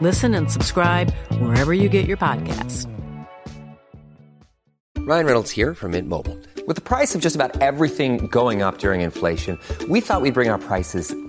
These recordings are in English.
Listen and subscribe wherever you get your podcasts. Ryan Reynolds here from Mint Mobile. With the price of just about everything going up during inflation, we thought we'd bring our prices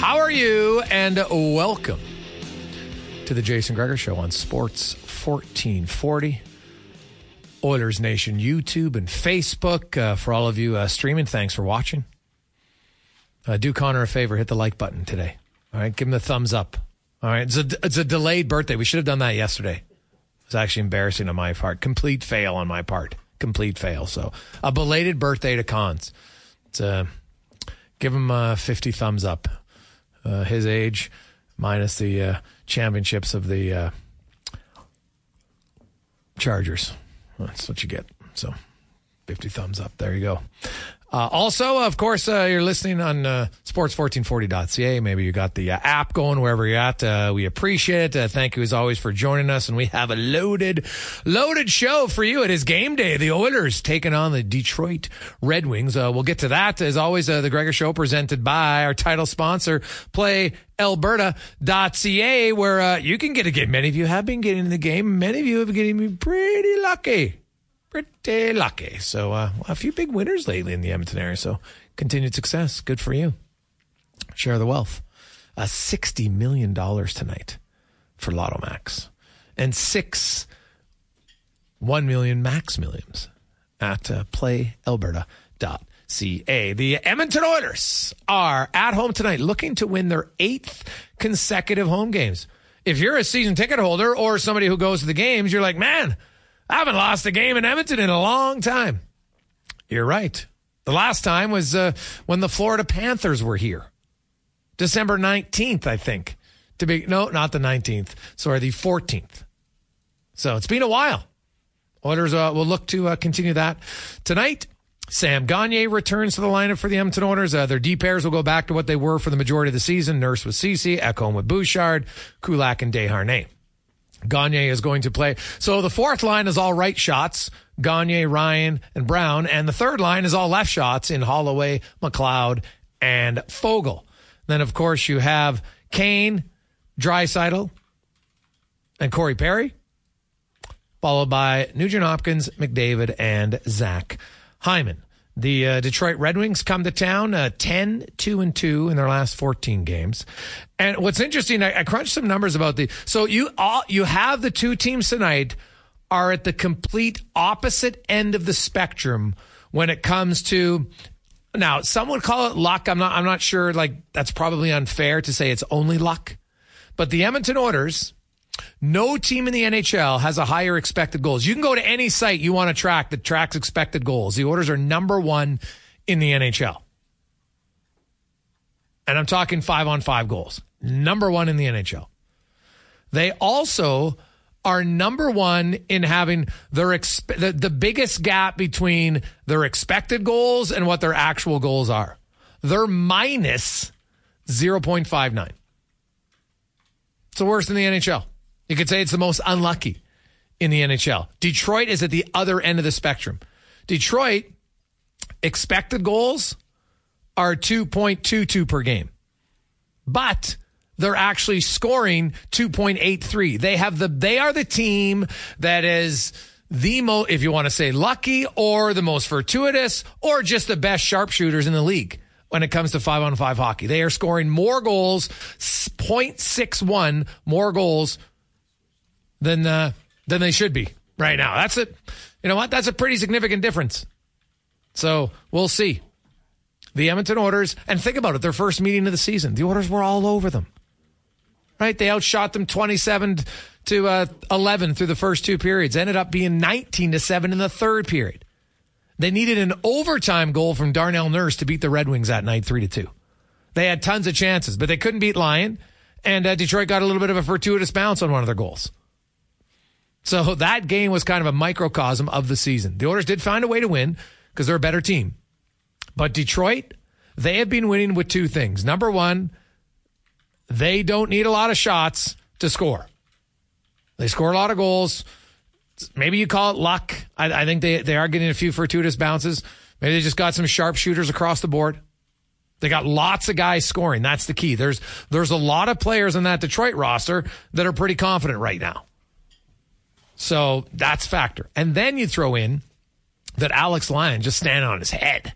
How are you? And welcome to the Jason Gregor Show on Sports 1440. Oilers Nation YouTube and Facebook. Uh, for all of you uh, streaming, thanks for watching. Uh, do Connor a favor, hit the like button today. All right, give him the thumbs up. All right, it's a, it's a delayed birthday. We should have done that yesterday. It's actually embarrassing on my part. Complete fail on my part. Complete fail. So a belated birthday to Cons. It's uh, give him uh, 50 thumbs up. Uh, his age minus the uh, championships of the uh, Chargers. That's what you get. So 50 thumbs up. There you go. Uh, also, of course, uh, you're listening on uh, sports1440.ca. Maybe you got the uh, app going wherever you're at. Uh, we appreciate it. Uh, thank you as always for joining us. And we have a loaded, loaded show for you. It is game day. The Oilers taking on the Detroit Red Wings. we'll get to that. As always, the Gregor Show presented by our title sponsor, Play alberta.ca where uh, you can get a game. Many of you have been getting in the game. Many of you have been getting me pretty lucky pretty lucky. So, uh, a few big winners lately in the Edmonton area. So, continued success. Good for you. Share the wealth. Uh, $60 million tonight for Lotto Max. And six 1 million max millions at uh, playalberta.ca. The Edmonton Oilers are at home tonight looking to win their eighth consecutive home games. If you're a season ticket holder or somebody who goes to the games, you're like, man, I haven't lost a game in Edmonton in a long time. You're right. The last time was uh, when the Florida Panthers were here. December 19th, I think. To be no, not the 19th. Sorry, the 14th. So it's been a while. Oilers uh, will look to uh, continue that tonight. Sam Gagne returns to the lineup for the Edmonton Oilers. Uh, their D pairs will go back to what they were for the majority of the season. Nurse with Ceci, Ekholm with Bouchard, Kulak and Desharnais. Gagne is going to play. So the fourth line is all right shots. Gagne, Ryan, and Brown. And the third line is all left shots in Holloway, McLeod, and Foegele. Then, of course, you have Kane, Draisaitl, and Corey Perry, followed by Nugent Hopkins, McDavid, and Zach Hyman. The uh, Detroit Red Wings come to town uh, 10, 2 and 2 in their last 14 games. And what's interesting, I, I crunched some numbers about the so you all you have the two teams tonight are at the complete opposite end of the spectrum when it comes to now some would call it luck. I'm not I'm not sure like that's probably unfair to say it's only luck. But the Edmonton Oilers No team in the NHL has a higher expected goals. You can go to any site you want to track that tracks expected goals. The Oilers are number one in the NHL. And I'm talking five on five goals. Number one in the NHL. They also are number one in having their exp- the, the biggest gap between their expected goals and what their actual goals are. They're minus 0.59. It's the worst in the NHL. You could say it's the most unlucky in the NHL. Detroit is at the other end of the spectrum. Detroit expected goals are 2.22 per game. But they're actually scoring 2.83. They have the they are the team that is the most if you want to say lucky or the most fortuitous or just the best sharpshooters in the league when it comes to 5 on 5 hockey. They are scoring more goals 0.61 more goals than uh, than they should be right now. That's it. You know what? That's a pretty significant difference. So, we'll see. The Edmonton Oilers, and think about it, their first meeting of the season, the Oilers were all over them right? They outshot them 27 to uh, 11 through the first two periods. Ended up being 19 to 7 in the third period. They needed an overtime goal from Darnell Nurse to beat the Red Wings that night 3 to 2. They had tons of chances, but they couldn't beat Lyon. And uh, Detroit got a little bit of a fortuitous bounce on one of their goals. So that game was kind of a microcosm of the season. The Oilers did find a way to win because they're a better team. But Detroit, they have been winning with two things. Number one, they don't need a lot of shots to score. They score a lot of goals. Maybe you call it luck. I, I think they, they are getting a few fortuitous bounces. Maybe they just got some sharpshooters across the board. They got lots of guys scoring. That's the key. There's there's a lot of players in that Detroit roster that are pretty confident right now. So that's factor. And then you throw in that Alex Lyon just standing on his head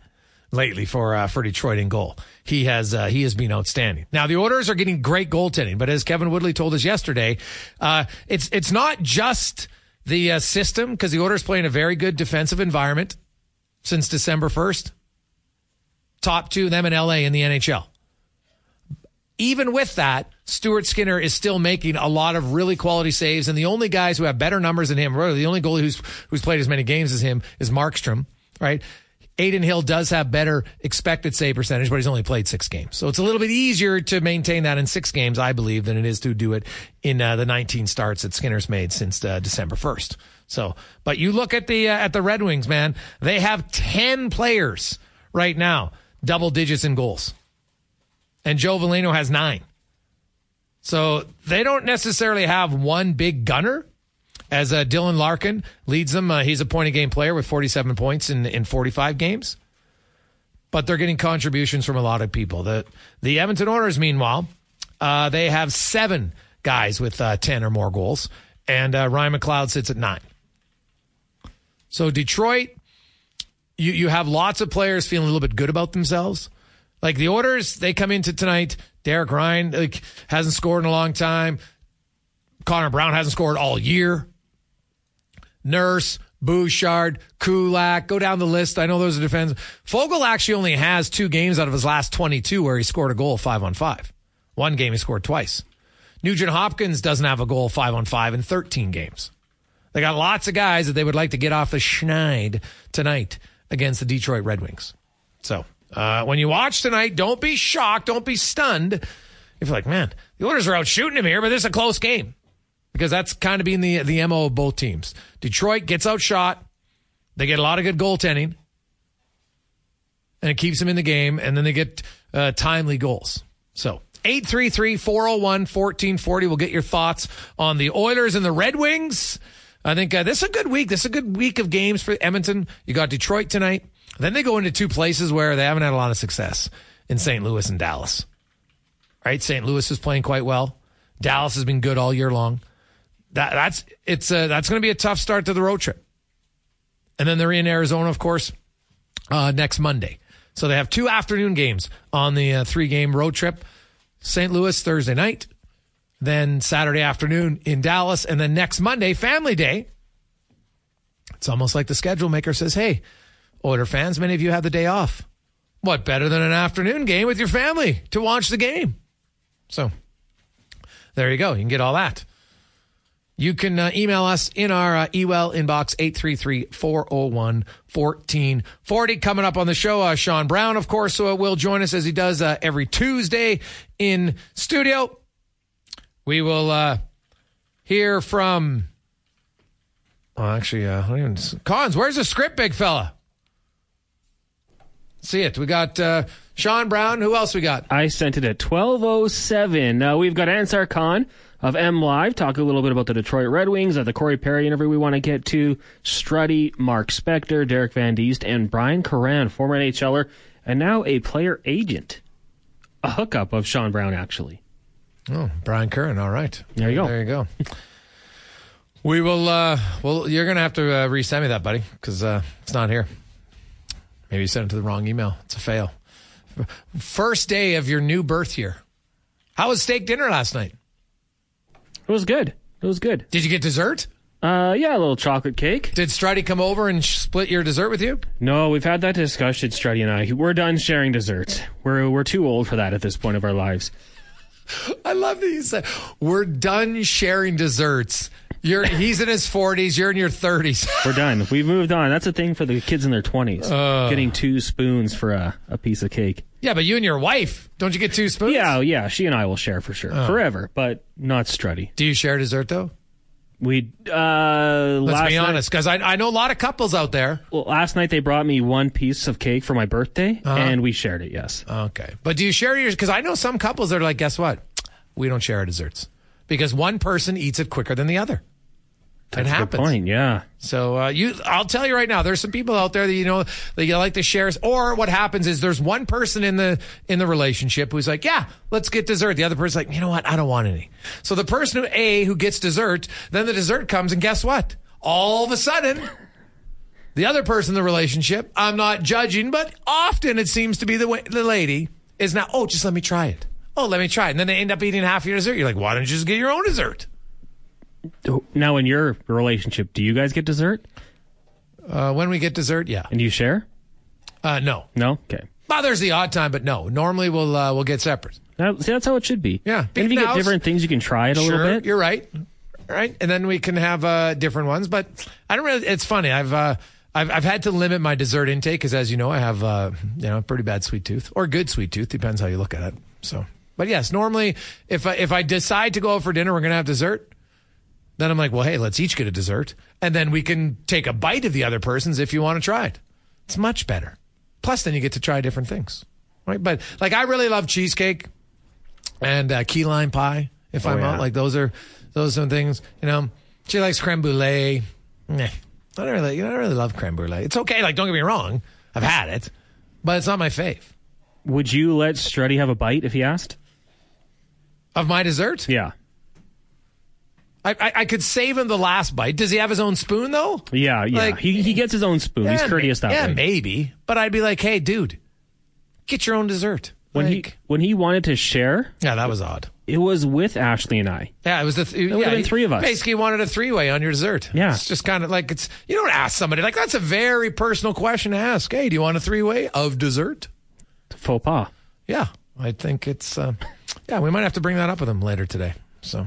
lately for uh, for Detroit in goal. He has uh, he has been outstanding. Now the Oilers are getting great goaltending, but as Kevin Woodley told us yesterday, uh, it's it's not just the uh, system because the Oilers play in a very good defensive environment since December first. Top two them in LA in the NHL. Even with that, Stuart Skinner is still making a lot of really quality saves, and the only guys who have better numbers than him, really the only goalie who's who's played as many games as him, is Markstrom. Right? Adin Hill does have better expected save percentage, but he's only played six games. So it's a little bit easier to maintain that in six games, I believe, than it is to do it in uh, the 19 starts that Skinner's made since uh, December 1st. So, but you look at the, uh, at the Red Wings, man, they have 10 players right now, double digits in goals. And Joe Veleno has nine. So they don't necessarily have one big gunner as uh, Dylan Larkin leads them. Uh, he's a point a game player with 47 points in, in 45 games. But they're getting contributions from a lot of people. The, the Edmonton Oilers, meanwhile, uh, they have seven guys with uh, 10 or more goals, and uh, Ryan McLeod sits at nine. So Detroit, you, you have lots of players feeling a little bit good about themselves. Like the Oilers, they come into tonight. Derek Ryan like, hasn't scored in a long time. Connor Brown hasn't scored all year. Nurse, Bouchard, Kulak, go down the list. I know those are defense. Foegele actually only has two games out of his last 22 where he scored a goal five on five. One game he scored twice. Nugent Hopkins doesn't have a goal five on five in 13 games. They got lots of guys that they would like to get off the schneid tonight against the Detroit Red Wings. So uh, when you watch tonight, don't be shocked, don't be stunned. If you're like, man, the Oilers are out shooting him here, but this is a close game because that's kind of been the the mo of both teams. Detroit gets outshot. They get a lot of good goaltending, and it keeps them in the game. And then they get uh, timely goals. So 833-401-1440. We'll get your thoughts on the Oilers and the Red Wings. I think uh, this is a good week. This is a good week of games for Edmonton. You got Detroit tonight. Then they go into two places where they haven't had a lot of success in St. Louis and Dallas. Right? St. Louis is playing quite well. Dallas has been good all year long that, that's it's uh, that's going to be a tough start to the road trip. And then they're in Arizona, of course, uh, next Monday. So they have two afternoon games on the uh, three game road trip. St. Louis Thursday night, then Saturday afternoon in Dallas, and then next Monday, Family Day. It's almost like the schedule maker says, "Hey, Oiler fans, many of you have the day off. What better than an afternoon game with your family to watch the game?" So there you go. You can get all that You can uh, email us in our uh, email inbox 833-401-1440. Coming up on the show, uh, Sean Brown, of course, uh, will join us as he does uh, every Tuesday in studio. We will uh, hear from. Oh, actually, uh. Cons, where's the script, big fella? See it. We got uh, Sean Brown. Who else we got? I sent it at 1207. Uh, we've got Ansar Khan of M Live. Talk a little bit about the Detroit Red Wings, uh, the Corey Perry interview we want to get to, Strutty, Mark Spector, Derek Van Diest, and Brian Coran, former NHLer, and now a player agent. A hookup of Sean Brown, actually. Oh, Brian Curran. All right. There you go. There you go. we will. Uh, well, you're gonna have to uh, resend me that, buddy, because uh, it's not here. Maybe you sent it to the wrong email. It's a fail. First day of your new birth year. How was steak dinner last night? It was good. It was good. Did you get dessert? Uh, yeah, a little chocolate cake. Did Strutty come over and sh- split your dessert with you? No, we've had that discussion, Strutty and I. We're done sharing desserts. We're we're too old for that at this point of our lives. I love that you said we're done sharing desserts. You're he's in his 40s. You're in your 30s. We're done. We've moved on. That's a thing for the kids in their 20s. Uh. Getting two spoons for a, a piece of cake. yeah, but you and your wife don't you get two spoons? Yeah, yeah, she and I will share for sure. Oh. Forever, but not Strutty. Do you share dessert though? We uh Let's be honest, because I I know a lot of couples out there. well, last night they brought me one piece of cake for my birthday Uh-huh. and we shared it, yes. Okay. But do you share yours? Because I know some couples that are like, guess what? We don't share our desserts because one person eats it quicker than the other. It That's good happens. point, yeah. So uh, you, I'll tell you right now, there's some people out there that you know that you like to share. Or what happens is there's one person in the in the relationship who's like, yeah, let's get dessert. The other person's like, you know what? I don't want any. So the person who A who gets dessert, then the dessert comes, and guess what? All of a sudden. The other person in the relationship, I'm not judging, but often it seems to be the way, the lady is now, oh, just let me try it. Oh, let me try it. And then they end up eating half your dessert. You're like, why don't you just get your own dessert? Now in your relationship, do you guys get dessert? Uh, when we get dessert, yeah. And do you share? Uh, no. No? Okay. Well, there's the odd time, but no. Normally we'll uh, we'll get separate. Now, see, that's how it should be. Yeah. And if you get different things, you can try it a sure, little bit. you're right, right, and then we can have uh, different ones. But I don't really. It's funny. I've uh, I've I've had to limit my dessert intake because, as you know, I have uh, you know a pretty bad sweet tooth or good sweet tooth, depends how you look at it. So, but yes, normally if I, if I decide to go out for dinner, we're gonna have dessert. Then I'm like, well, hey, let's each get a dessert, and then we can take a bite of the other person's if you want to try it. It's much better. Plus, then you get to try different things, right? But like, I really love cheesecake and uh, key lime pie. If I'm yeah. out, like those are those are things. You know, she likes creme brulee. Nah, I don't really, you know, I don't really love creme brulee. It's okay. Like, don't get me wrong, I've had it, but it's not my fave Would you let Strutty have a bite if he asked? of my dessert. Yeah. I, I, I could save him the last bite. Does he have his own spoon though? Yeah, yeah. Like- he, he gets his own spoon. He's courteous that yeah, way. maybe. But I'd be like, hey, dude, get your own dessert. When he when he wanted to share, yeah, that was odd. it was with Ashley and I. Yeah, it was the. Th- would've yeah, three of us. Basically, wanted a three way on your dessert. Yeah. it's just kind of like it's. You don't ask somebody like that's a very personal question to ask. Hey, do you want a three way of dessert? Faux pas. Yeah, I think it's. Uh, yeah, we might have to bring that up with him later today. So,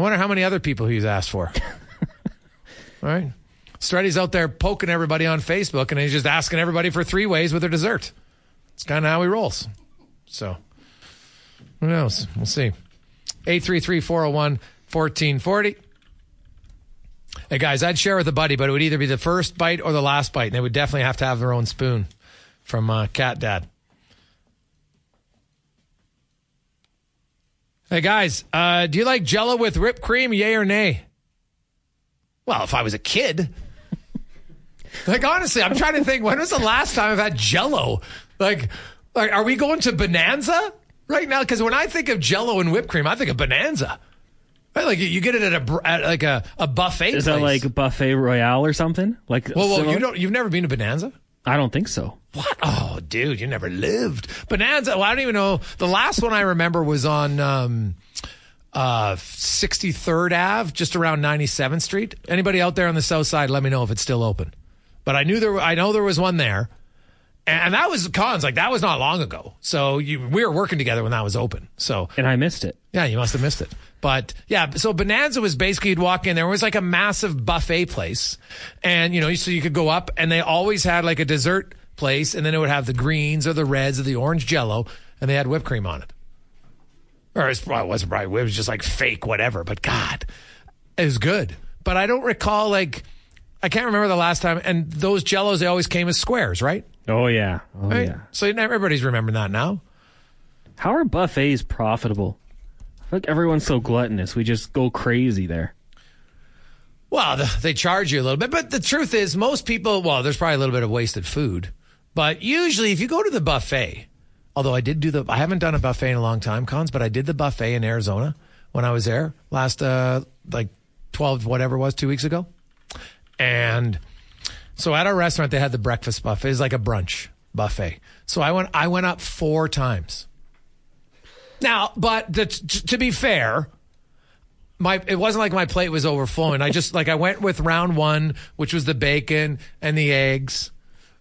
I wonder how many other people he's asked for. All right, Strutty's out there poking everybody on Facebook, and he's just asking everybody for three ways with their dessert. It's kind of how he rolls. So, who knows? We'll see. 833 401 1440. Hey guys, I'd share with a buddy, but it would either be the first bite or the last bite, and they would definitely have to have their own spoon from uh, Cat Dad. Hey guys, uh, do you like Jello with whipped cream? Yay or nay? Well, if I was a kid, like honestly, I'm trying to think. When was the last time I've had Jello? Like, like are we going to Bonanza right now? Because when I think of Jello and whipped cream, I think of Bonanza. Right? Like you get it at a at like a, a buffet. Is that place. like buffet royale or something? Like well, similar? You don't. You've never been to Bonanza? I don't think so. What? Oh, dude, you never lived. Bonanza. Well, I don't even know. The last one I remember was on um, uh, 63rd Ave, just around 97th Street. Anybody out there on the south side, let me know if it's still open. But I knew there. I know there was one there, And that was cons like that was not long ago. So you, we were working together when that was open. So And I missed it. yeah, you must have missed it. But yeah, so Bonanza was basically you'd walk in there. It was like a massive buffet place, and you know, so you could go up, and they always had like a dessert place, and then it would have the greens or the reds or the orange Jello, and they had whipped cream on it. Or it, was, well, it wasn't probably it was just like fake whatever. But God, it was good. But I don't recall like I can't remember the last time. And those Jellos they always came as squares, right? Oh yeah. Oh Right. yeah. So everybody's remembering that now. How are buffets profitable? I feel like everyone's so gluttonous. We just go crazy there. Well, the, they charge you a little bit, but the truth is, most people, well, there's probably a little bit of wasted food. But usually, if you go to the buffet, although I did do the, I haven't done a buffet in a long time, cons, but I did the buffet in Arizona when I was there last, uh, like 12, whatever it was, two weeks ago. And so at our restaurant, they had the breakfast buffet. It's like a brunch buffet. So I went, I went up four times. Now, but the, t- to be fair, my it wasn't like my plate was overflowing. I just like I went with round one, which was the bacon and the eggs,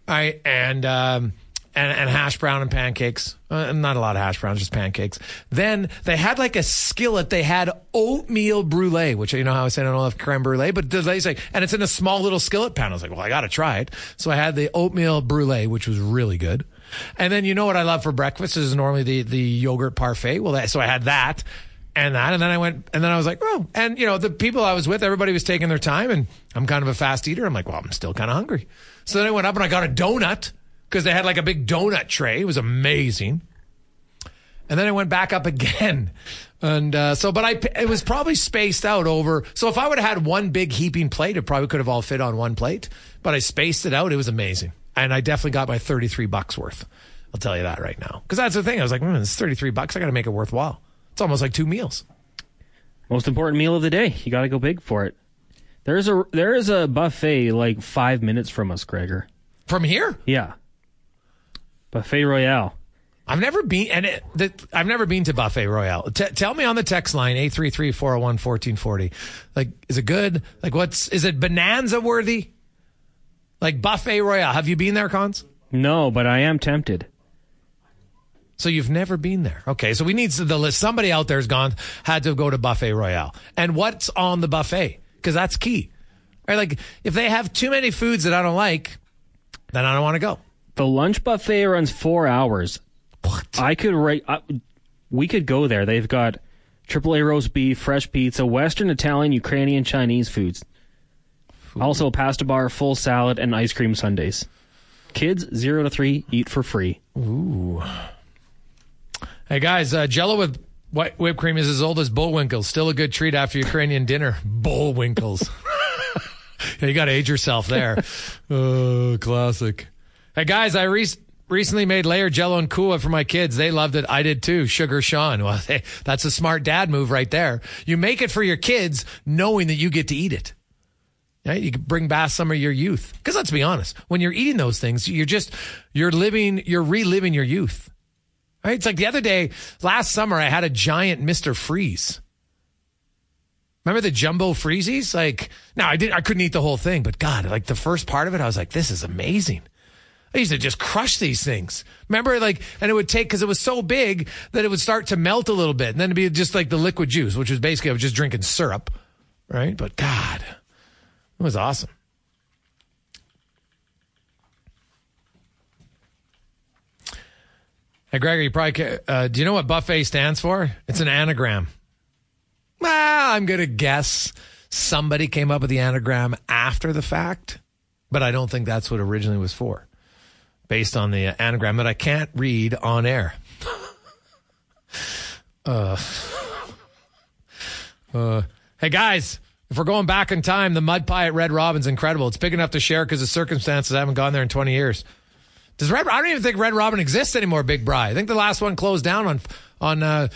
right, and um, and and hash brown and pancakes. Uh, not a lot of hash browns, just pancakes. Then they had like a skillet. They had oatmeal brulee, which you know how I said I don't have creme brulee, but they say, and it's in a small little skillet pan. I was like, well, I got to try it. So I had the oatmeal brulee, which was really good. And then you know what I love for breakfast is normally the the yogurt parfait. Well, that, so I had that and that, and then I went, and then I was like, oh, and you know, the people I was with, everybody was taking their time, and I'm kind of a fast eater. I'm like, well, I'm still kind of hungry. So then I went up and I got a donut because they had like a big donut tray. It was amazing. And then I went back up again. And uh, so, but I, it was probably spaced out over. So if I would have had one big heaping plate, it probably could have all fit on one plate. But I spaced it out. It was amazing. And I definitely got my 33 bucks worth. I'll tell you that right now. Because that's the thing. I was like, mm, it's 33 bucks. I got to make it worthwhile. It's almost like two meals. Most important meal of the day. You got to go big for it. There's a there is a buffet like five minutes from us, Gregor. From here? Yeah. Buffet Royale. I've never been, and it, the, I've never been to Buffet Royale. T- tell me on the text line, 833-401-1440. Like, is it good? Like, what's, is it bonanza worthy? Like Buffet Royale. Have you been there, Cons? No, but I am tempted. So you've never been there. Okay, so we need the list. Somebody out there's gone, had to go to Buffet Royale. And what's on the buffet? Because that's key. Right? Like, if they have too many foods that I don't like, then I don't want to go. The lunch buffet runs four hours. What? I could rate. I, we could go there. They've got AAA roast beef, fresh pizza, Western, Italian, Ukrainian, Chinese foods. Also, a pasta bar, full salad, and ice cream sundaes. Kids zero to three eat for free. Ooh. Hey guys, uh, Jello with white whipped cream is as old as Bullwinkles. Still a good treat after Ukrainian dinner. Bullwinkles. yeah, you got to age yourself there. oh, classic. Hey guys, I re- recently made layer Jello and Kua for my kids. They loved it. I did too. Sugar Sean. Well, that's a smart dad move right there. You make it for your kids, knowing that you get to eat it. Right? You bring back some of your youth. Because let's be honest, when you're eating those things, you're just you're living, you're reliving your youth. Right? It's like the other day, last summer, I had a giant Mister Freeze. Remember the jumbo freezies? Like, no, I didn't. I couldn't eat the whole thing, but God, like the first part of it, I was like, this is amazing. I used to just crush these things. Remember, like, and it would take because it was so big that it would start to melt a little bit, and then it'd be just like the liquid juice, which was basically I was just drinking syrup, right? But God, it was awesome. Hey, Gregory, you probably uh, do you know what buffet stands for? It's an anagram. Well, I'm going to guess somebody came up with the anagram after the fact, but I don't think that's what originally was for, based on the anagram that I can't read on air. uh, uh, hey, guys, if we're going back in time, the mud pie at Red Robin's incredible. It's big enough to share because of circumstances. I haven't gone there in 20 years. Does Red? I don't even think Red Robin exists anymore. Big Bry. I think the last one closed down on on uh,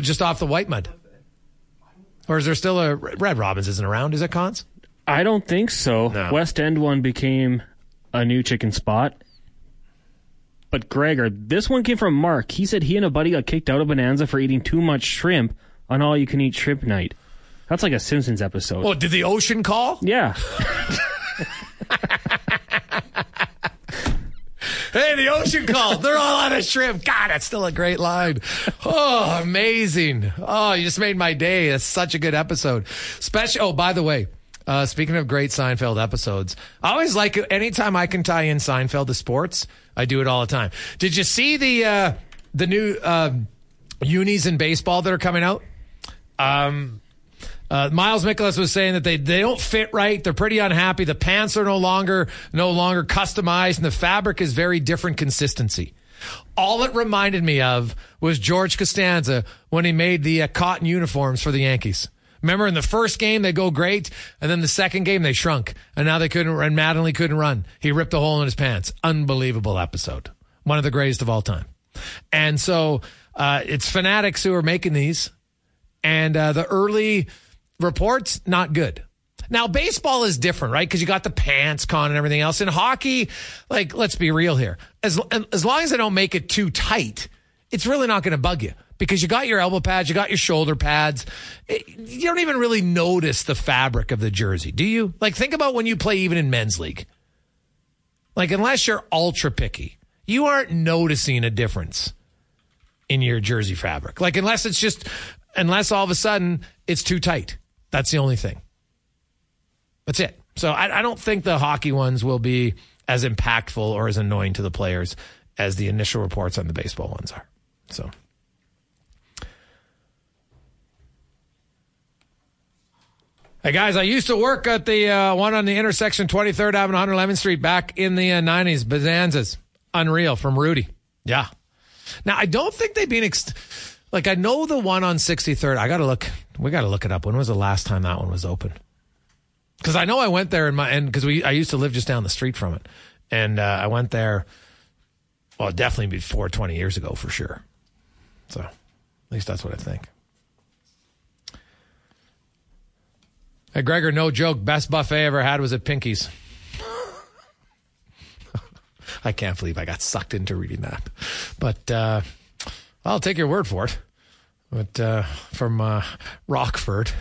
just off the White Mud. Or is there still a Red Robin's? Isn't around? Is it cons? I don't think so. No. West End one became a new chicken spot. But Gregor, this one came from Mark. He said he and a buddy got kicked out of Bonanza for eating too much shrimp on all you can eat shrimp night. That's like a Simpsons episode. Oh, did the ocean call? Yeah. Hey, the ocean called. They're all out of shrimp. God, that's still a great line. Oh, amazing. Oh, you just made my day. It's such a good episode. Special. Oh, by the way, uh, speaking of great Seinfeld episodes, I always like anytime I can tie in Seinfeld to sports. I do it all the time. Did you see the uh, the new uh, unis in baseball that are coming out? Um, uh, Miles Mikolas was saying that they, they don't fit right. They're pretty unhappy. The pants are no longer no longer customized, and the fabric is very different consistency. All it reminded me of was George Costanza when he made the uh, cotton uniforms for the Yankees. Remember in the first game they go great, and then the second game they shrunk, and now they couldn't run. Mattingly couldn't run. He ripped a hole in his pants. Unbelievable episode. One of the greatest of all time. And so uh, it's fanatics who are making these, and uh, the early reports not good. Now baseball is different, right? Because you got the pants con and everything else. In hockey, like let's be real here. As as long as they don't make it too tight, it's really not going to bug you because you got your elbow pads, you got your shoulder pads. You don't even really notice the fabric of the jersey, do you? Like think about when you play even in men's league. Like unless you're ultra picky, you aren't noticing a difference in your jersey fabric. Like unless it's just unless all of a sudden it's too tight. That's the only thing. That's it. So I, I, don't think the hockey ones will be as impactful or as annoying to the players as the initial reports on the baseball ones are. So. Hey guys, I used to work at the uh, one on the intersection 23rd Avenue, 111th Street back in the uh, 90s. Bazanzas. Unreal from Rudy. Yeah. Now, I don't think they've been. Ex- like I know the one on 63rd. I got to look. We got to look it up. When was the last time that one was open? Because I know I went there in my and because we I used to live just down the street from it, and uh, I went there. Well, definitely before 20 years ago for sure. So, at least that's what I think. Hey, Gregor, no joke. Best buffet I ever had was at Pinky's. I can't believe I got sucked into reading that. But uh, I'll take your word for it. But uh, from uh, Rockford,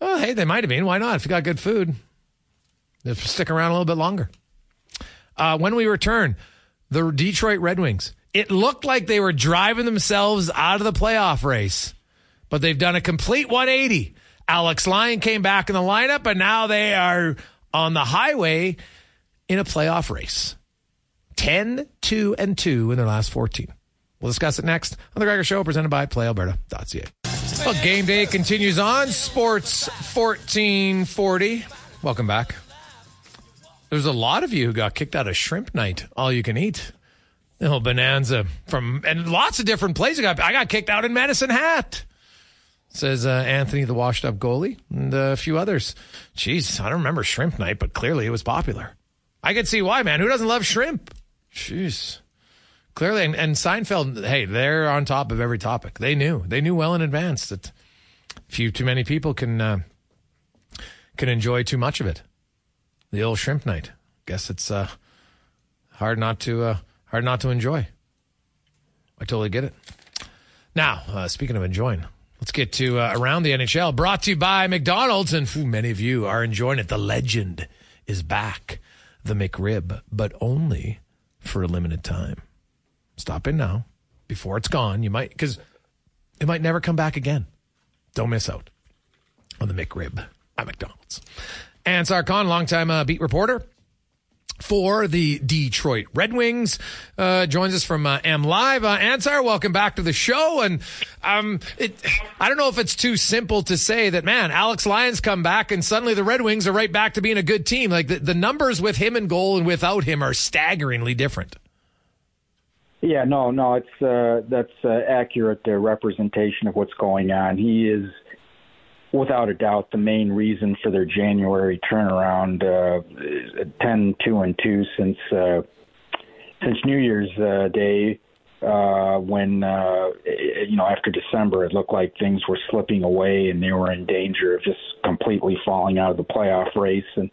oh, hey, they might have been. Why not? If you got good food, stick around a little bit longer. Uh, when we return, the Detroit Red Wings. It looked like they were driving themselves out of the playoff race, but they've done a complete 180. Alex Lyon came back in the lineup, and now they are on the highway in a playoff race. 10, 2, and 2 in their last 14. We'll discuss it next on The Gregor Show, presented by PlayAlberta.ca. Well, game day continues on. Sports 1440. Welcome back. There's a lot of you who got kicked out of shrimp night, all you can eat. Little bonanza from, and lots of different places. I got, I got kicked out in Medicine Hat, says uh, Anthony, the washed up goalie, and a few others. Jeez, I don't remember shrimp night, but clearly it was popular. I could see why, man. Who doesn't love shrimp? Jeez. Clearly, and, and Seinfeld, hey, they're on top of every topic. They knew. They knew well in advance that few too many people can uh, can enjoy too much of it. The old shrimp night. Guess it's uh, hard not to uh, hard not to enjoy. I totally get it. Now, uh, speaking of enjoying, let's get to uh, around the NHL. Brought to you by McDonald's, and phew, many of you are enjoying it. The legend is back, the McRib, but only for a limited time. Stop in now before it's gone. You might, because it might never come back again. Don't miss out on the McRib at McDonald's. Ansar Khan, longtime uh, beat reporter for the Detroit Red Wings, uh, joins us from uh, M Live. Uh, Ansar, welcome back to the show. And um, it, I don't know if it's too simple to say that, man, Alex Lyons come back and suddenly the Red Wings are right back to being a good team. Like the, the numbers with him in goal and without him are staggeringly different. Yeah, no, no, it's uh, that's uh, accurate uh, representation of what's going on. He is, without a doubt, the main reason for their January turnaround. Uh, 10, 2 and two since uh, since New Year's uh, Day, uh, when uh, you know after December, it looked like things were slipping away and they were in danger of just completely falling out of the playoff race. And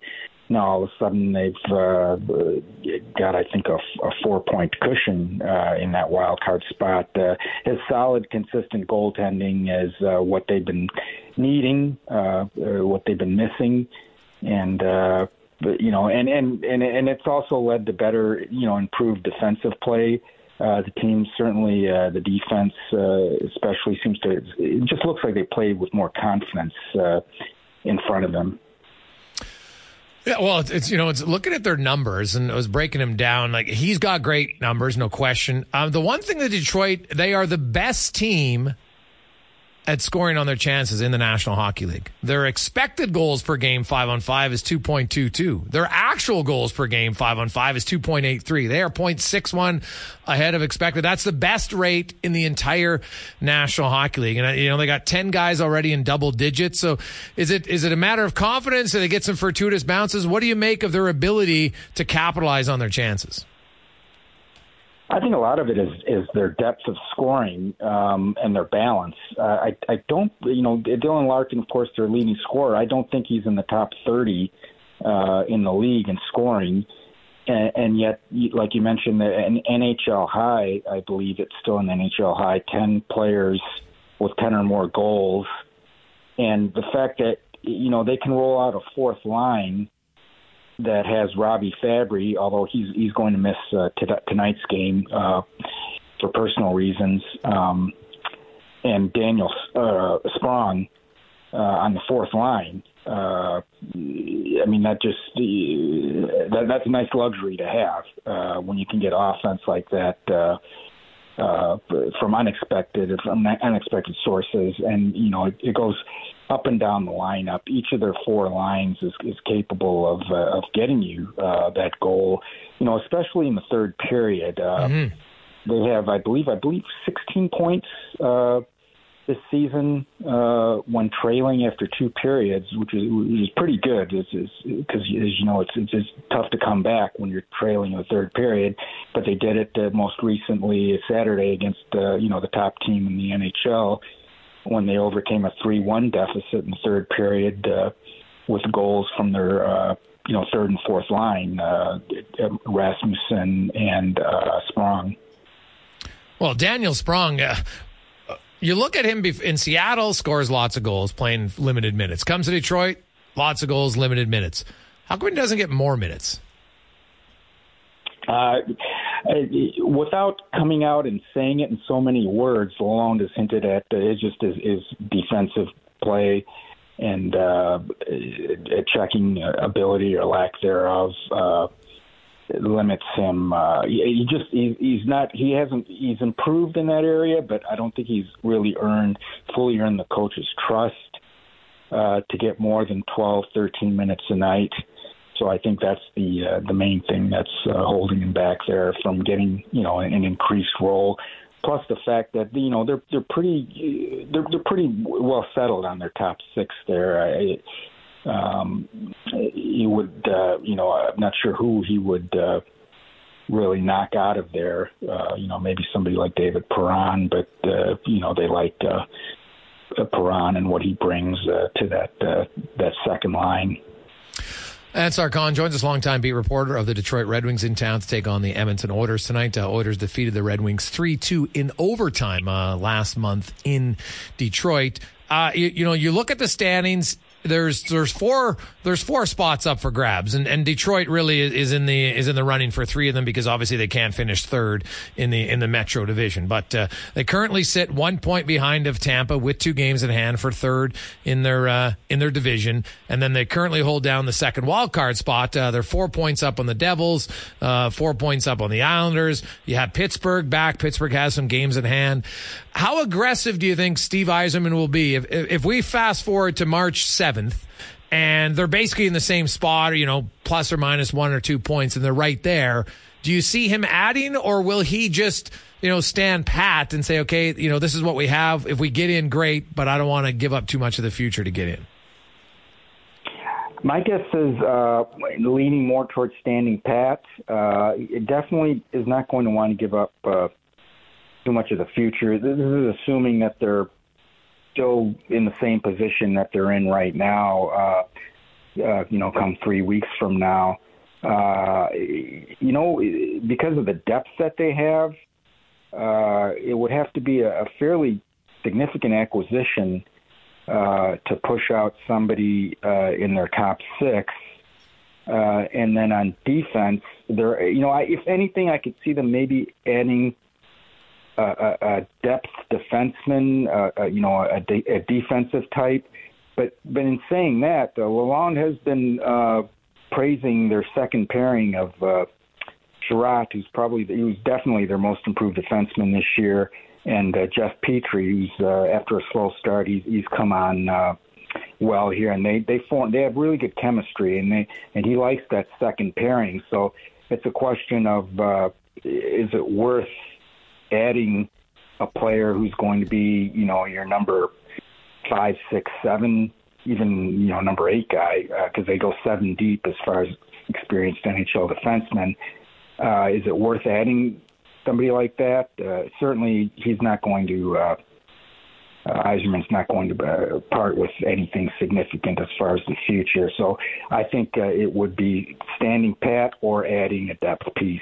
now all of a sudden they've uh, got, I think, a, a four-point cushion uh, in that wild card spot. Uh, his solid, consistent goaltending is uh, what they've been needing, uh, what they've been missing, and uh, you know, and, and and and it's also led to better, you know, improved defensive play. Uh, the team certainly, uh, the defense uh, especially seems to. It just looks like they play with more confidence uh, in front of them. Yeah, well, it's, it's, you know, it's looking at their numbers and I was breaking them down. Like he's got great numbers, no question. Um, the one thing that Detroit, they are the best team at scoring on their chances in the National Hockey League. Their expected goals per game five on five is 2.22. Their actual goals per game five on five is 2.83. They are 0.61 ahead of expected. That's the best rate in the entire National Hockey League. And, uh, you know, they got 10 guys already in double digits. So is it, is it a matter of confidence? Do they get some fortuitous bounces? What do you make of their ability to capitalize on their chances? I think a lot of it is is their depth of scoring um, and their balance. Uh, I I don't you know Dylan Larkin, of course, their leading scorer. I don't think he's in the top thirty uh, in the league in scoring, and, and yet, like you mentioned, an NHL high. I believe it's still an NHL high. Ten players with ten or more goals, and the fact that you know they can roll out a fourth line that has Robby Fabbri, although he's he's going to miss uh, t- tonight's game uh, for personal reasons, um, and Daniel uh, Sprong uh, on the fourth line. Uh, I mean, that just uh, that, that's a nice luxury to have uh, when you can get offense like that. Uh, uh, from unexpected from unexpected sources, and you know it, it goes up and down the lineup. Each of their four lines is, is capable of uh, of getting you uh, that goal. You know, especially in the third period. Uh, mm-hmm. They have, I believe, I believe, 16 points uh, this season uh, when trailing after two periods, which is, which is pretty good. Because as you know, it's, it's tough to come back when you're trailing in the third period. But they did it uh, most recently Saturday against uh, you know the top team in the NHL when they overcame a 3-1 deficit in the third period uh, with goals from their uh, you know third and fourth line, uh, Rasmussen and uh, Sprong. Well, Daniel Sprong. Uh, you look at him in Seattle, scores lots of goals, playing limited minutes. Comes to Detroit, lots of goals, limited minutes. How come he doesn't get more minutes? Uh, without coming out and saying it in so many words, Lalonde has hinted at uh, it's just his, his defensive play and uh, checking ability or lack thereof uh, limits him. Uh, he, just he, he's not he hasn't he's improved in that area, but I don't think he's really earned fully earned the coach's trust uh, to get more than 12, 13 minutes a night. So I think that's the uh, the main thing that's uh, holding him back there from getting you know an, an increased role. Plus the fact that you know they're they're pretty they're they're pretty well settled on their top six there. I, um, he would uh, you know I'm not sure who he would uh, really knock out of there. Uh, you know maybe somebody like David Perron, but uh, you know they like. Uh, Perron and what he brings uh, to that uh, that second line. Ansar Khan joins us, longtime beat reporter of the Detroit Red Wings in town to take on the Edmonton Oilers tonight. Uh, Oilers defeated the Red Wings 3-2 in overtime uh, last month in Detroit. Uh, you, you, know, you look at the standings there's there's four there's four spots up for grabs, and, and Detroit really is in the is in the running for three of them because obviously they can't finish third in the in the Metro Division, but uh, they currently sit one point behind of Tampa with two games in hand for third in their uh, in their division, and then they currently hold down the second wild card spot. Uh, they're four points up on the Devils, uh, four points up on the Islanders. You have Pittsburgh back. Pittsburgh has some games in hand. How aggressive do you think Steve Yzerman will be if if we fast forward to March seventh? And they're basically in the same spot, you know, plus or minus one or two points, and they're right there. Do you see him adding, or will he just, you know, stand pat and say, okay, you know, this is what we have. If we get in, great, but I don't want to give up too much of the future to get in? My guess is uh, leaning more towards standing pat. Uh, it definitely is not going to want to give up uh, too much of the future. This is assuming that they're still in the same position that they're in right now. Uh, uh, you know, come three weeks from now. Uh, you know, because of the depth that they have, uh, it would have to be a, a fairly significant acquisition uh, to push out somebody uh, in their top six Uh, and then on defense, there, you know, I, if anything, I could see them maybe adding a, a, depth defenseman, uh, you know, a, de- a defensive type. But but in saying that, uh, Lalonde has been uh, praising their second pairing of uh, who's probably he was definitely their most improved defenseman this year, and uh, Jeff Petry, who's uh, after a slow start, he's he's come on. Uh, well here, and they they form they have really good chemistry, and they and he likes that second pairing. So it's a question of uh, is it worth adding a player who's going to be you know your number five, six, seven, even you know number eight guy because uh, they go seven deep as far as experienced NHL defensemen. Uh, is it worth adding somebody like that? Uh, certainly, he's not going to. Uh, uh, Yzerman's not going to uh, part with anything significant as far as the future. So I think uh, it would be standing pat or adding a depth piece.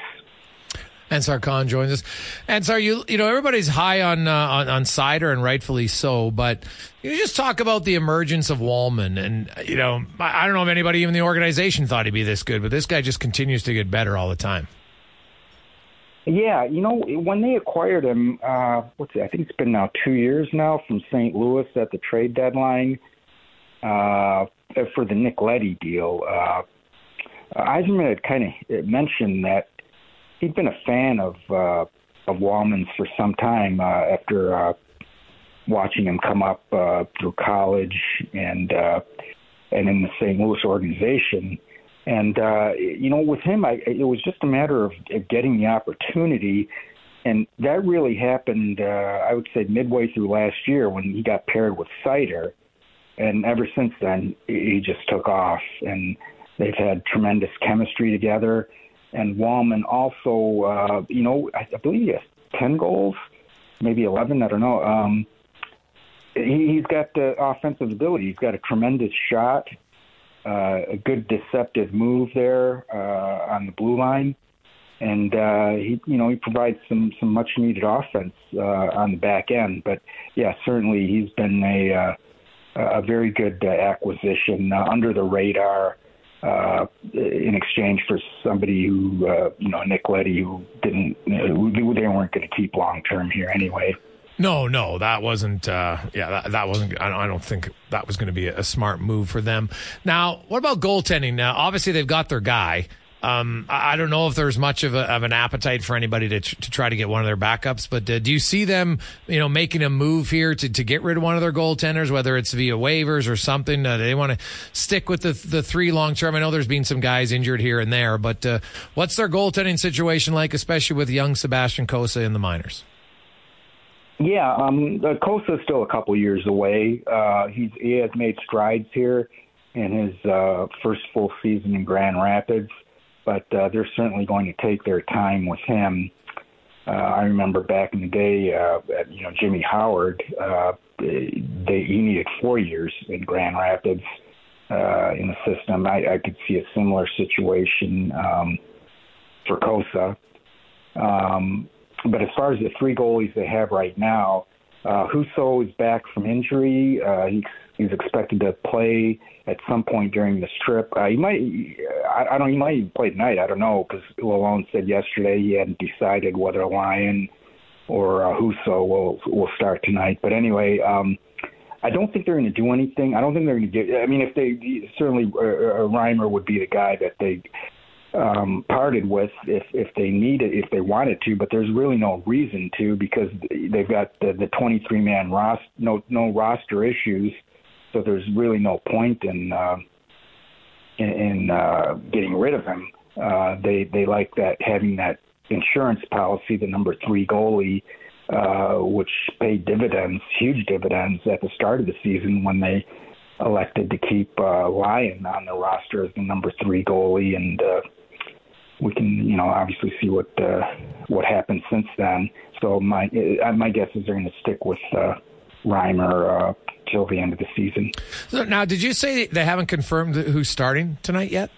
Ansar Khan joins us. Ansar, you you know everybody's high on, uh, on on Seider and rightfully so, but you just talk about the emergence of Walman, and you know I, I don't know if anybody even the organization thought he'd be this good, but this guy just continues to get better all the time. Yeah, you know, when they acquired him, uh, what's it? I think it's been now two years now from St. Louis at the trade deadline uh, for the Nick Leddy deal. Uh, Yzerman had kind of mentioned that he'd been a fan of uh, of Walman's for some time uh, after uh, watching him come up uh, through college and uh, and in the St. Louis organization. And uh, you know, with him, I, it was just a matter of, getting the opportunity, and that really happened. Uh, I would say midway through last year when he got paired with Seider, and ever since then he just took off, and they've had tremendous chemistry together. And Walman also, uh, you know, I, I believe he has ten goals, maybe eleven. I don't know. Um, he, he's got the offensive ability. He's got a tremendous shot uh, a good deceptive move there uh, on the blue line, and uh, he you know he provides some some much needed offense uh, on the back end. But yeah, certainly he's been a uh, a very good uh, acquisition uh, under the radar. Uh, in exchange for somebody who, uh, you know, Nick Leddy, who didn't, they weren't going to keep long term here anyway. No, no, that wasn't. Uh, yeah, that, that wasn't. I don't think that was going to be a, smart move for them. Now, what about goaltending? Now, obviously they've got their guy. Um, I, don't know if there's much of, a, of an appetite for anybody to, to try to get one of their backups, but uh, do you see them, you know, making a move here to, to get rid of one of their goaltenders, whether it's via waivers or something? Uh, they want to stick with the the three long term. I know there's been some guys injured here and there, but uh, what's their goaltending situation like, especially with young Sebastian Cossa in the minors? Yeah, um, is still a couple years away. Uh, he's he has made strides here in his uh, first full season in Grand Rapids, but uh, they're certainly going to take their time with him. Uh, I remember back in the day, uh, you know, Jimmy Howard, uh, they, he needed four years in Grand Rapids uh, in the system. I, I could see a similar situation um, for Cossa. Um, but as far as the three goalies they have right now, uh, Husso is back from injury. Uh, he's, he's expected to play at some point during this trip. Uh, he might, I, I don't, he might even play tonight. I don't know because Lalonde said yesterday he hadn't decided whether Lyon or uh, Husso will will start tonight. But anyway, um, I don't think they're going to do anything. I don't think they're going to get. I mean, if they certainly uh, uh, Reimer would be the guy that they um, parted with if if they needed if they wanted to, but there's really no reason to because they've got the, the 23 man roster no no roster issues, so there's really no point in uh, in, in uh, getting rid of him. Uh, they they like that having that insurance policy, the number three goalie, uh, which paid dividends, huge dividends at the start of the season when they elected to keep uh, Lyon on the roster as the number three goalie, and uh, we can, you know, obviously see what uh, what happened since then. So my uh, my guess is they're going to stick with uh, Reimer uh, till the end of the season. So now, did you say they haven't confirmed who's starting tonight yet?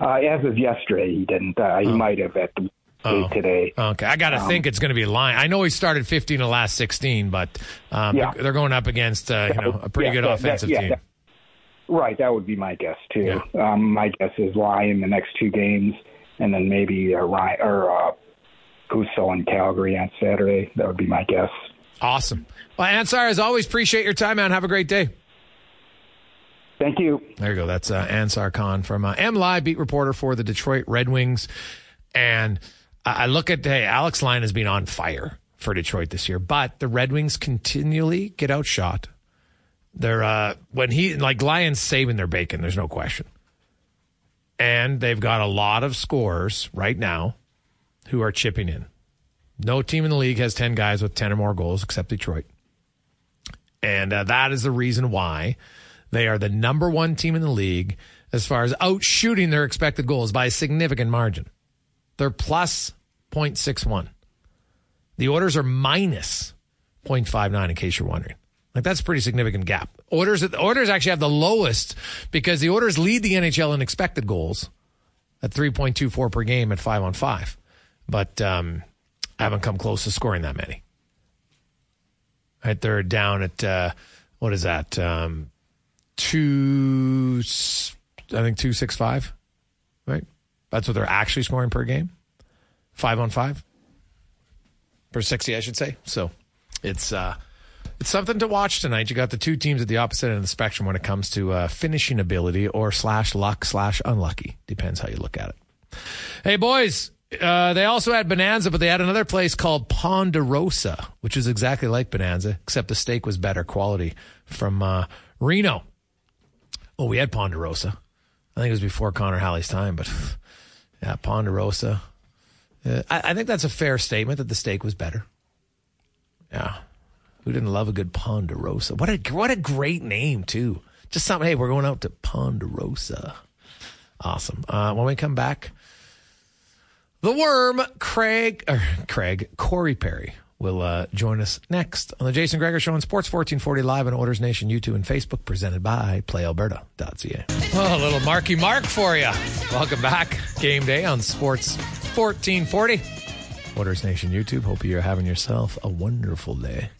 Uh, as of yesterday, he didn't. Uh, he oh. might have at the oh. today. Okay, I got to um, think it's going to be Lyon. I know he started 15 in the last 16, but um, yeah. they're going up against uh, you know a pretty yeah, good that, offensive that, yeah, team. Right, that would be my guess too. Um, my guess is Lyon the next two games, and then maybe uh, Lyon or uh, Husso and Calgary on Saturday. That would be my guess. Awesome. Well, Ansar, as always, appreciate your time, man. Have a great day. Thank you. There you go. That's uh, Ansar Khan from uh, M Live, beat reporter for the Detroit Red Wings. And I I look at, hey, Alex Lyon has been on fire for Detroit this year, but the Red Wings continually get outshot. They're, uh, when he, like, Lyon's saving their bacon, there's no question. And they've got a lot of scorers right now who are chipping in. No team in the league has 10 guys with 10 or more goals except Detroit. And uh, that is the reason why they are the number one team in the league as far as outshooting their expected goals by a significant margin. They're plus 0.61. The Oilers are minus 0.59, in case you're wondering. Like that's a pretty significant gap. Oilers Oilers actually have the lowest because the Oilers lead the NHL in expected goals at 3.24 per game at five on five, but um, haven't come close to scoring that many. Right, they're down at uh, what is that? Um, two, I think two six five. Right, that's what they're actually scoring per game. Five on five per sixty, I should say. So it's uh, it's something to watch tonight. You got the two teams at the opposite end of the spectrum when it comes to uh, finishing ability or slash luck slash unlucky. Depends how you look at it. Hey, boys. Uh, they also had Bonanza, but they had another place called Ponderosa, which is exactly like Bonanza, except the steak was better quality from uh, Reno. Oh, we had Ponderosa. I think it was before Connor Halley's time, but yeah, Ponderosa. Uh, I, I think that's a fair statement that the steak was better. Yeah. Who didn't love a good Ponderosa? What a what a great name too. Just something. Hey, we're going out to Ponderosa. Awesome. Uh, when we come back, the worm Craig or Craig Corey Perry will uh, join us next on the Jason Gregor Show on Sports 1440 live on Oilers Nation YouTube and Facebook, presented by PlayAlberta.ca. Oh, a little Marky Mark for you. Welcome back. Game day on Sports 1440. Oilers Nation YouTube. Hope you're having yourself a wonderful day.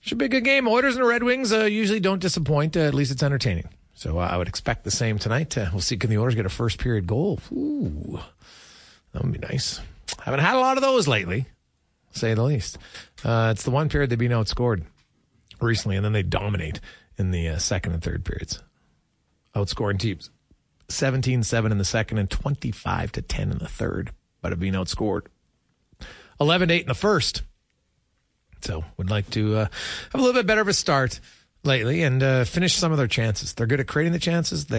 Should be a good game. Oilers and the Red Wings uh, usually don't disappoint. Uh, at least it's entertaining. So uh, I would expect the same tonight. Uh, we'll see can the Oilers get a first period goal. Ooh, that would be nice. Haven't had a lot of those lately, say the least. Uh, it's the one period they've been outscored recently, and then they dominate in the uh, second and third periods, outscoring teams 17-7 in the second and 25 to 10 in the third, but have been outscored 11-8 in the first. So would like to uh, have a little bit better of a start lately and uh, finish some of their chances. They're good at creating the chances. They-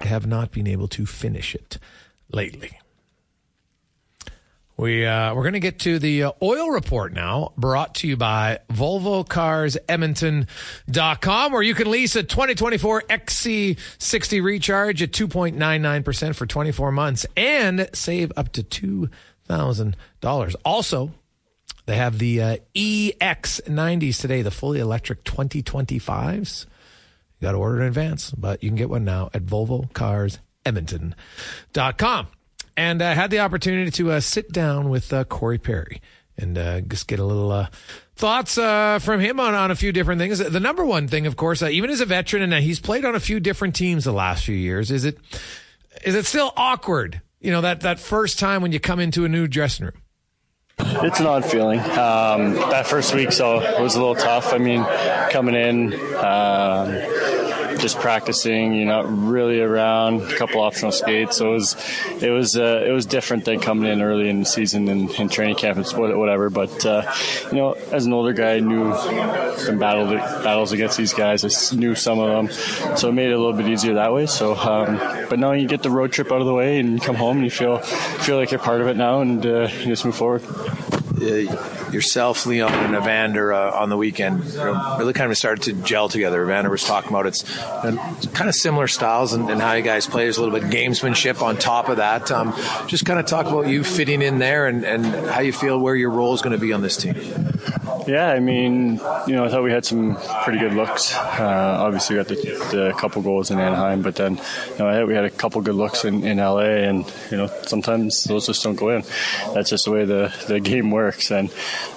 Have not been able to finish it lately. We uh, we're going to get to the uh, oil report now, brought to you by Volvo Cars Edmonton.com, where you can lease a 2024 XC60 recharge at 2.99% for 24 months and save up to $2,000. Also, They have the uh, EX90s today, the fully electric 2025s. You got to order in advance, but you can get one now at volvocarsedmonton.com. And I uh, had the opportunity to uh, sit down with uh, Corey Perry and uh, just get a little uh, thoughts uh, from him on, on a few different things. The number one thing, of course, even as a veteran, and he's played on a few different teams the last few years, is it is it still awkward? You know that that first time when you come into a new dressing room. It's an odd feeling. Um, that first week, so it was a little tough. I mean, coming in. Um, just practicing. You're not really around. A couple optional skates, so it was it was uh, it was different than coming in early in the season and in training camp and whatever. But uh, you know, as an older guy, I knew some battle battles against these guys. I knew some of them, so it made it a little bit easier that way. So, um, but now you get the road trip out of the way and come home and you feel feel like you're part of it now and uh, you just move forward. Uh, yourself, Leon, and Evander uh, on the weekend really kind of started to gel together. Evander was talking about it's uh, kind of similar styles and, and, how you guys play. There's a little bit of gamesmanship on top of that. Um, just kind of talk about you fitting in there and, and how you feel where your role is going to be on this team. Yeah, I mean, you know, I thought we had some pretty good looks. Uh, obviously, we got the, the, couple goals in Anaheim, but then you know, we had a couple good looks in, in LA, and you know, sometimes those just don't go in. That's just the way the, the game works, and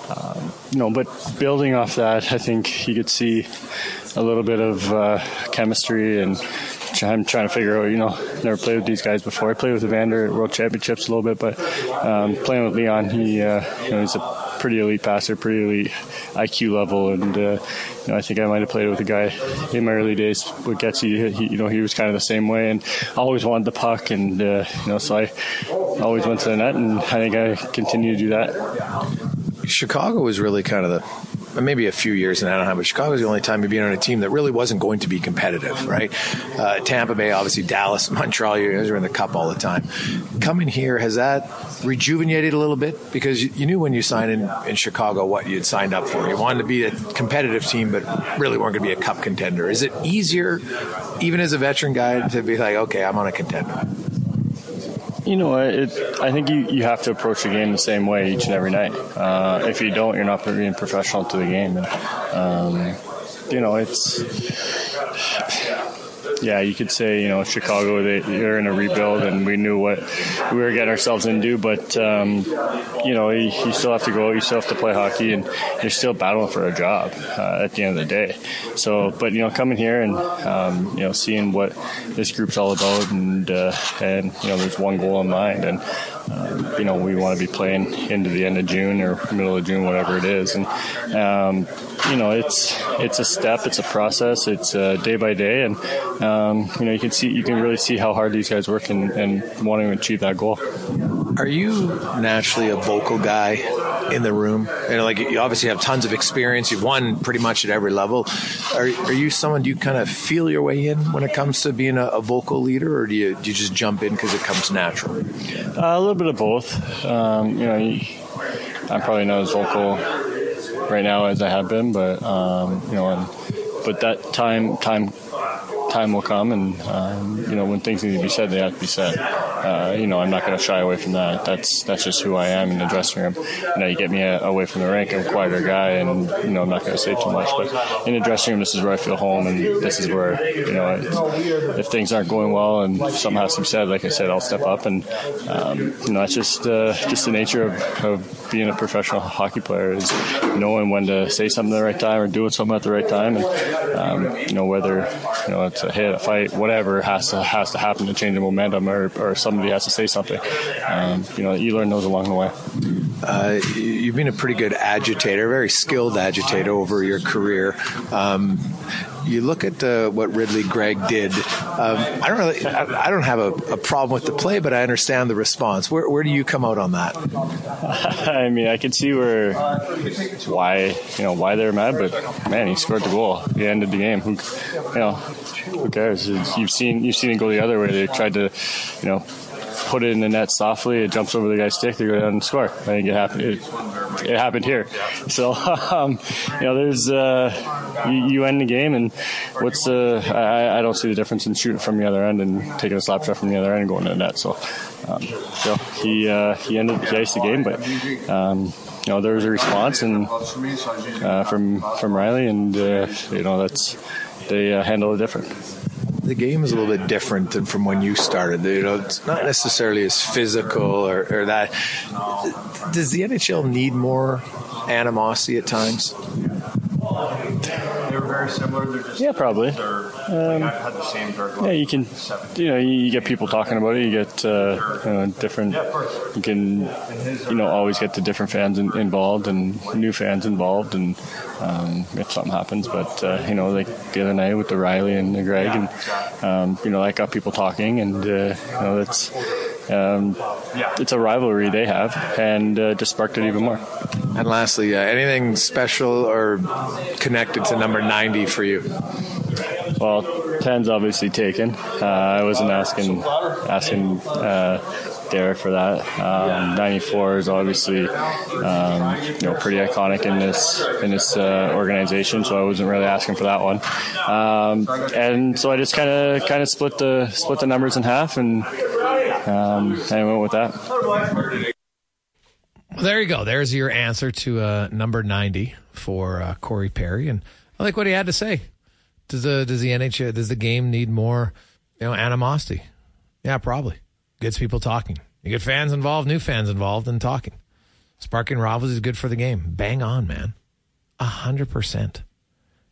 um, you know, but building off that, I think you could see a little bit of uh, chemistry and I'm trying to figure out, you know, never played with these guys before. I played with Evander at World Championships a little bit, but um, playing with Leon, he, uh, you know, he's a pretty elite passer, pretty elite IQ level, and uh, you know, I think I might have played with a guy in my early days with. He, you know, he was kind of the same way, and always wanted the puck, and uh, you know, so I always went to the net, and I think I continue to do that. Chicago was really kind of the maybe a few years in Anaheim, but Chicago was the only time you've been on a team that really wasn't going to be competitive, right? Uh, Tampa Bay, obviously, Dallas, Montreal, you guys were in the cup all the time. Coming here, has that rejuvenated a little bit? Because you, knew when you signed in, in Chicago what you'd signed up for. You wanted to be a competitive team, but really weren't going to be a cup contender. Is it easier, even as a veteran guy, to be like, okay, I'm on a contender? You know, it, I think you, you have to approach the game the same way each and every night. Uh, if you don't, you're not being professional to the game. And, um, you know, it's yeah, you could say you know Chicago they, they're in a rebuild, and we knew what we were getting ourselves into. But um, you know, you, you, still have to go, you still have to play hockey, and you're still battling for a job uh, at the end of the day. So, but you know, coming here and um, you know seeing what this group's all about, and uh, and you know, there's one goal in mind, and uh, you know, we want to be playing into the end of June or middle of June, whatever it is, and um, you know, it's it's a step, it's a process, it's uh, day by day, and um, you know, you can see you can really see how hard these guys work and, and wanting to achieve that goal. Are you naturally a vocal guy in the room? And like you obviously have tons of experience. You've won pretty much at every level. Are, are you someone do you kind of feel your way in when it comes to being a, a vocal leader, or do you do you just jump in because it comes natural? Uh, a little bit of both. Um, you know, I'm probably not as vocal right now as I have been, but um, you know, and, but that time time time will come, and um, you know when things need to be said, they have to be said. Uh, you know, I'm not going to shy away from that. That's that's just who I am in the dressing room. You know, you get me a, away from the rink, I'm a quieter guy, and you know I'm not going to say too much. But in the dressing room, this is where I feel home, and this is where you know if things aren't going well and to be said, like I said, I'll step up, and um, you know it's just uh, just the nature of, of being a professional hockey player is knowing when to say something at the right time or doing something at the right time, and um, you know whether you know it's a hit, a fight, whatever has to has to happen to change the momentum, or, or somebody has to say something. Um, you know, you learn those along the way. Uh, you've been a pretty good agitator, very skilled agitator over your career. Um, you look at uh, what Ridly Greig did. Um, I don't really, I, I don't have a, a, problem with the play, but I understand the response. Where, where do you come out on that? I mean, I can see where, why, you know, why they're mad, but man, he scored the goal. He ended the game. Who, you know, who cares? You've seen, you've seen it go the other way. They tried to, you know, put it in the net softly. It jumps over the guy's stick. They go down and score. I think it happened. It, it happened here. So um, you know, there's uh, you, you, end the game, and what's uh, I, I, don't see the difference in shooting from the other end and taking a slap shot from the other end and going to the net. So, um, so he uh, he ended the game, but. Um, you know, there was a response and uh, from from Rielly, and uh, you know that's they uh, handle it different. The game is a little bit different than from when you started. You know, it's not necessarily as physical or, or that. Does the NHL need more animosity at times? They're very similar. They're just Yeah, probably. Um, had the same dark Yeah, you can, you know, you get people talking about it. You get uh, you know, different. You can, you know, always get the different fans in, involved and new fans involved, and um, if something happens. But uh, you know, like the other night with the Rielly and the Greig, and um, you know, that got people talking, and uh, you know, that's. Um, it's a rivalry they have, and uh, just sparked it even more. And lastly, uh, anything special or connected to number 90 for you? Well, 10's obviously taken. Uh, I wasn't asking asking uh, Derek for that. Um, 94 is obviously um, you know pretty iconic in this in this uh, organization, so I wasn't really asking for that one. Um, and so I just kind of kind of split the split the numbers in half, and um, I went with that. Well, there you go. There's your answer to uh, number 90 for uh, Corey Perry. And I like what he had to say. Does the, does the NHL, does the game need more, you know, animosity? Yeah, probably. Gets people talking. You get fans involved, new fans involved, and talking. Sparking rivalries is good for the game. Bang on, man. A hundred percent.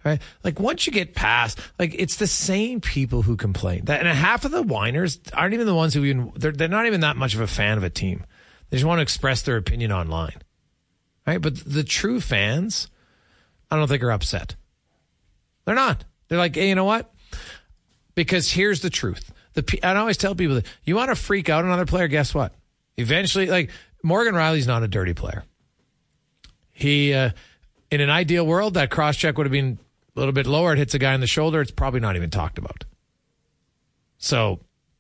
Right? Like once you get past, like it's the same people who complain. That and half of the whiners aren't even the ones who even they're they're not even that much of a fan of a team. They just want to express their opinion online. Right? But the true fans, I don't think are upset. They're not. They're like, hey, you know what? Because here's the truth. The I always tell people that you want to freak out another player. Guess what? Eventually, like Morgan Rielly's not a dirty player. He, uh, in an ideal world, that cross check would have been a little bit lower. It hits a guy in the shoulder. It's probably not even talked about. So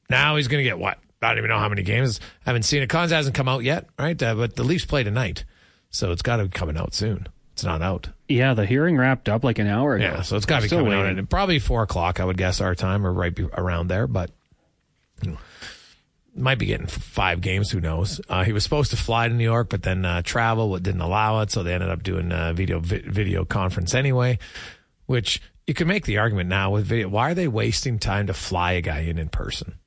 now he's going to get what? I don't even know how many games. I haven't seen it. Cons hasn't come out yet, right? Uh, but the Leafs play tonight, so it's got to be coming out soon. It's not out. Yeah, the hearing wrapped up like an hour ago. Yeah, so it's got to be coming out waiting. at probably four o'clock, I would guess our time, or right be around there. But you know, might be getting five games. Who knows? Uh, he was supposed to fly to New York, but then uh, travel didn't allow it, so they ended up doing a video vi- video conference anyway. Which you can make the argument now with video. Why are they wasting time to fly a guy in in person?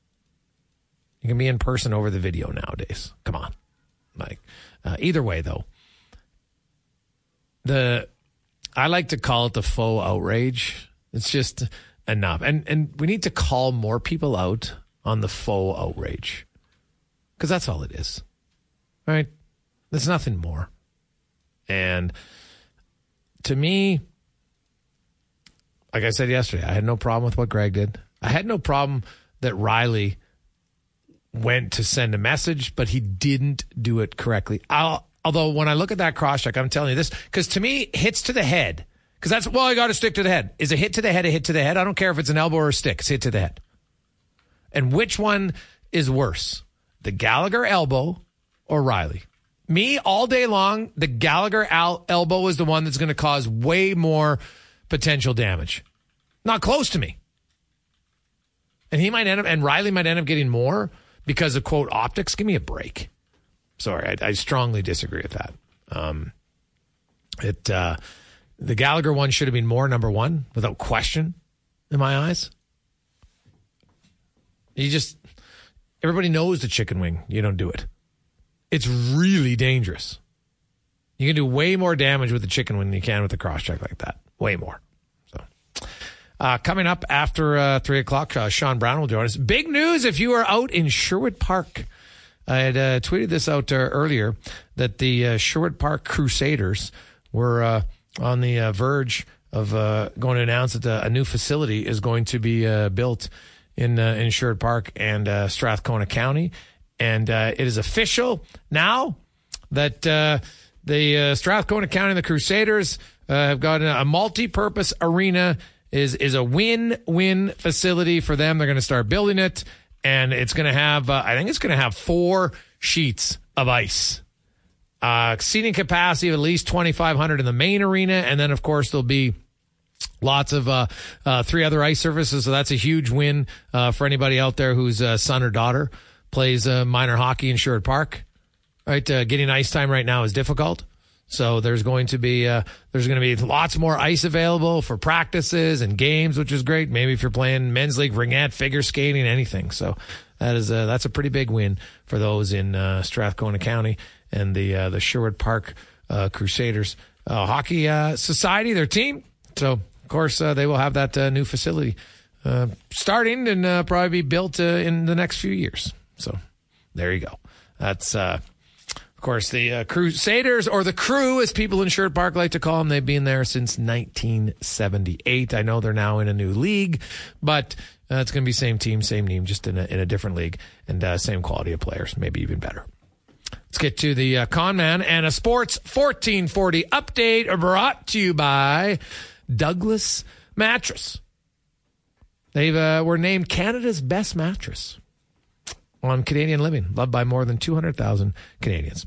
You can be in person over the video nowadays. Come on, like uh, either way though. The I like to call it the faux outrage. It's just enough, and and we need to call more people out on the faux outrage because that's all it is, right? There's nothing more, and to me, like I said yesterday, I had no problem with what Greig did. I had no problem that Rielly went to send a message, but he didn't do it correctly. I'll, although when I look at that cross check, I'm telling you this because to me, hits to the head, because that's well, I got to stick to the head. Is a hit to the head a hit to the head? I don't care if it's an elbow or a stick. It's hit to the head. And which one is worse, the Gallagher elbow or Rielly? Me all day long, the Gallagher al- elbow is the one that's going to cause way more potential damage. Not close to me. And he might end up, and Rielly might end up getting more because of quote optics. Give me a break. Sorry, I, I strongly disagree with that. Um, it uh, the Gallagher one should have been more number one without question, in my eyes. You just everybody knows the chicken wing. You don't do it. It's really dangerous. You can do way more damage with the chicken wing than you can with a cross check like that. Way more. So, uh, coming up after uh, three o'clock, uh, Sean Brown will join us. Big news if you are out in Sherwood Park. I had uh, tweeted this out uh, earlier that the uh, Sherwood Park Crusaders were on the verge of going to announce that a new facility is going to be built in in Sherwood Park and Strathcona County, and it is official now that the uh, Strathcona County and the Crusaders uh, have got a, multi-purpose arena. is is a win-win facility for them. They're going to start building it, and it's going to have. Uh, I think it's going to have four sheets of ice. Uh, seating capacity of at least 2,500 in the main arena. And then, of course, there'll be lots of uh, uh, three other ice surfaces. So that's a huge win uh, for anybody out there whose uh, son or daughter plays uh, minor hockey in Sherwood Park. Right, getting ice time right now is difficult. So there's going to be uh, there's going to be lots more ice available for practices and games, which is great. Maybe if you're playing men's league, ringette, figure skating, anything. So that is a, that's a pretty big win for those in uh, Strathcona County and the uh, the Sherwood Park uh, Crusaders uh, Hockey uh, Society, their team. So of course they will have that new facility starting and probably be built in the next few years. So there you go. That's of course, the uh, Crusaders, or the Crew, as people in Sherwood Park like to call them, they've been there since 1978. I know they're now in a new league, but uh, it's going to be same team, same name, just in a, in a different league, and uh, same quality of players, maybe even better. Let's get to the uh, con man and a sports 1440 update brought to you by Douglas Mattress. They uh, were named Canada's best mattress on Canadian Living, loved by more than 200,000 Canadians.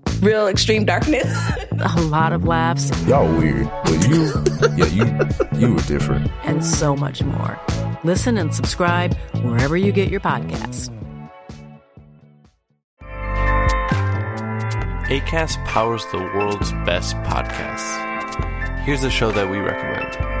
real extreme darkness. a lot of laughs. Y'all weird, but you, yeah, you, you were different. And so much more. Listen and subscribe wherever you get your podcasts. ACAST powers the world's best podcasts. Here's a show that we recommend.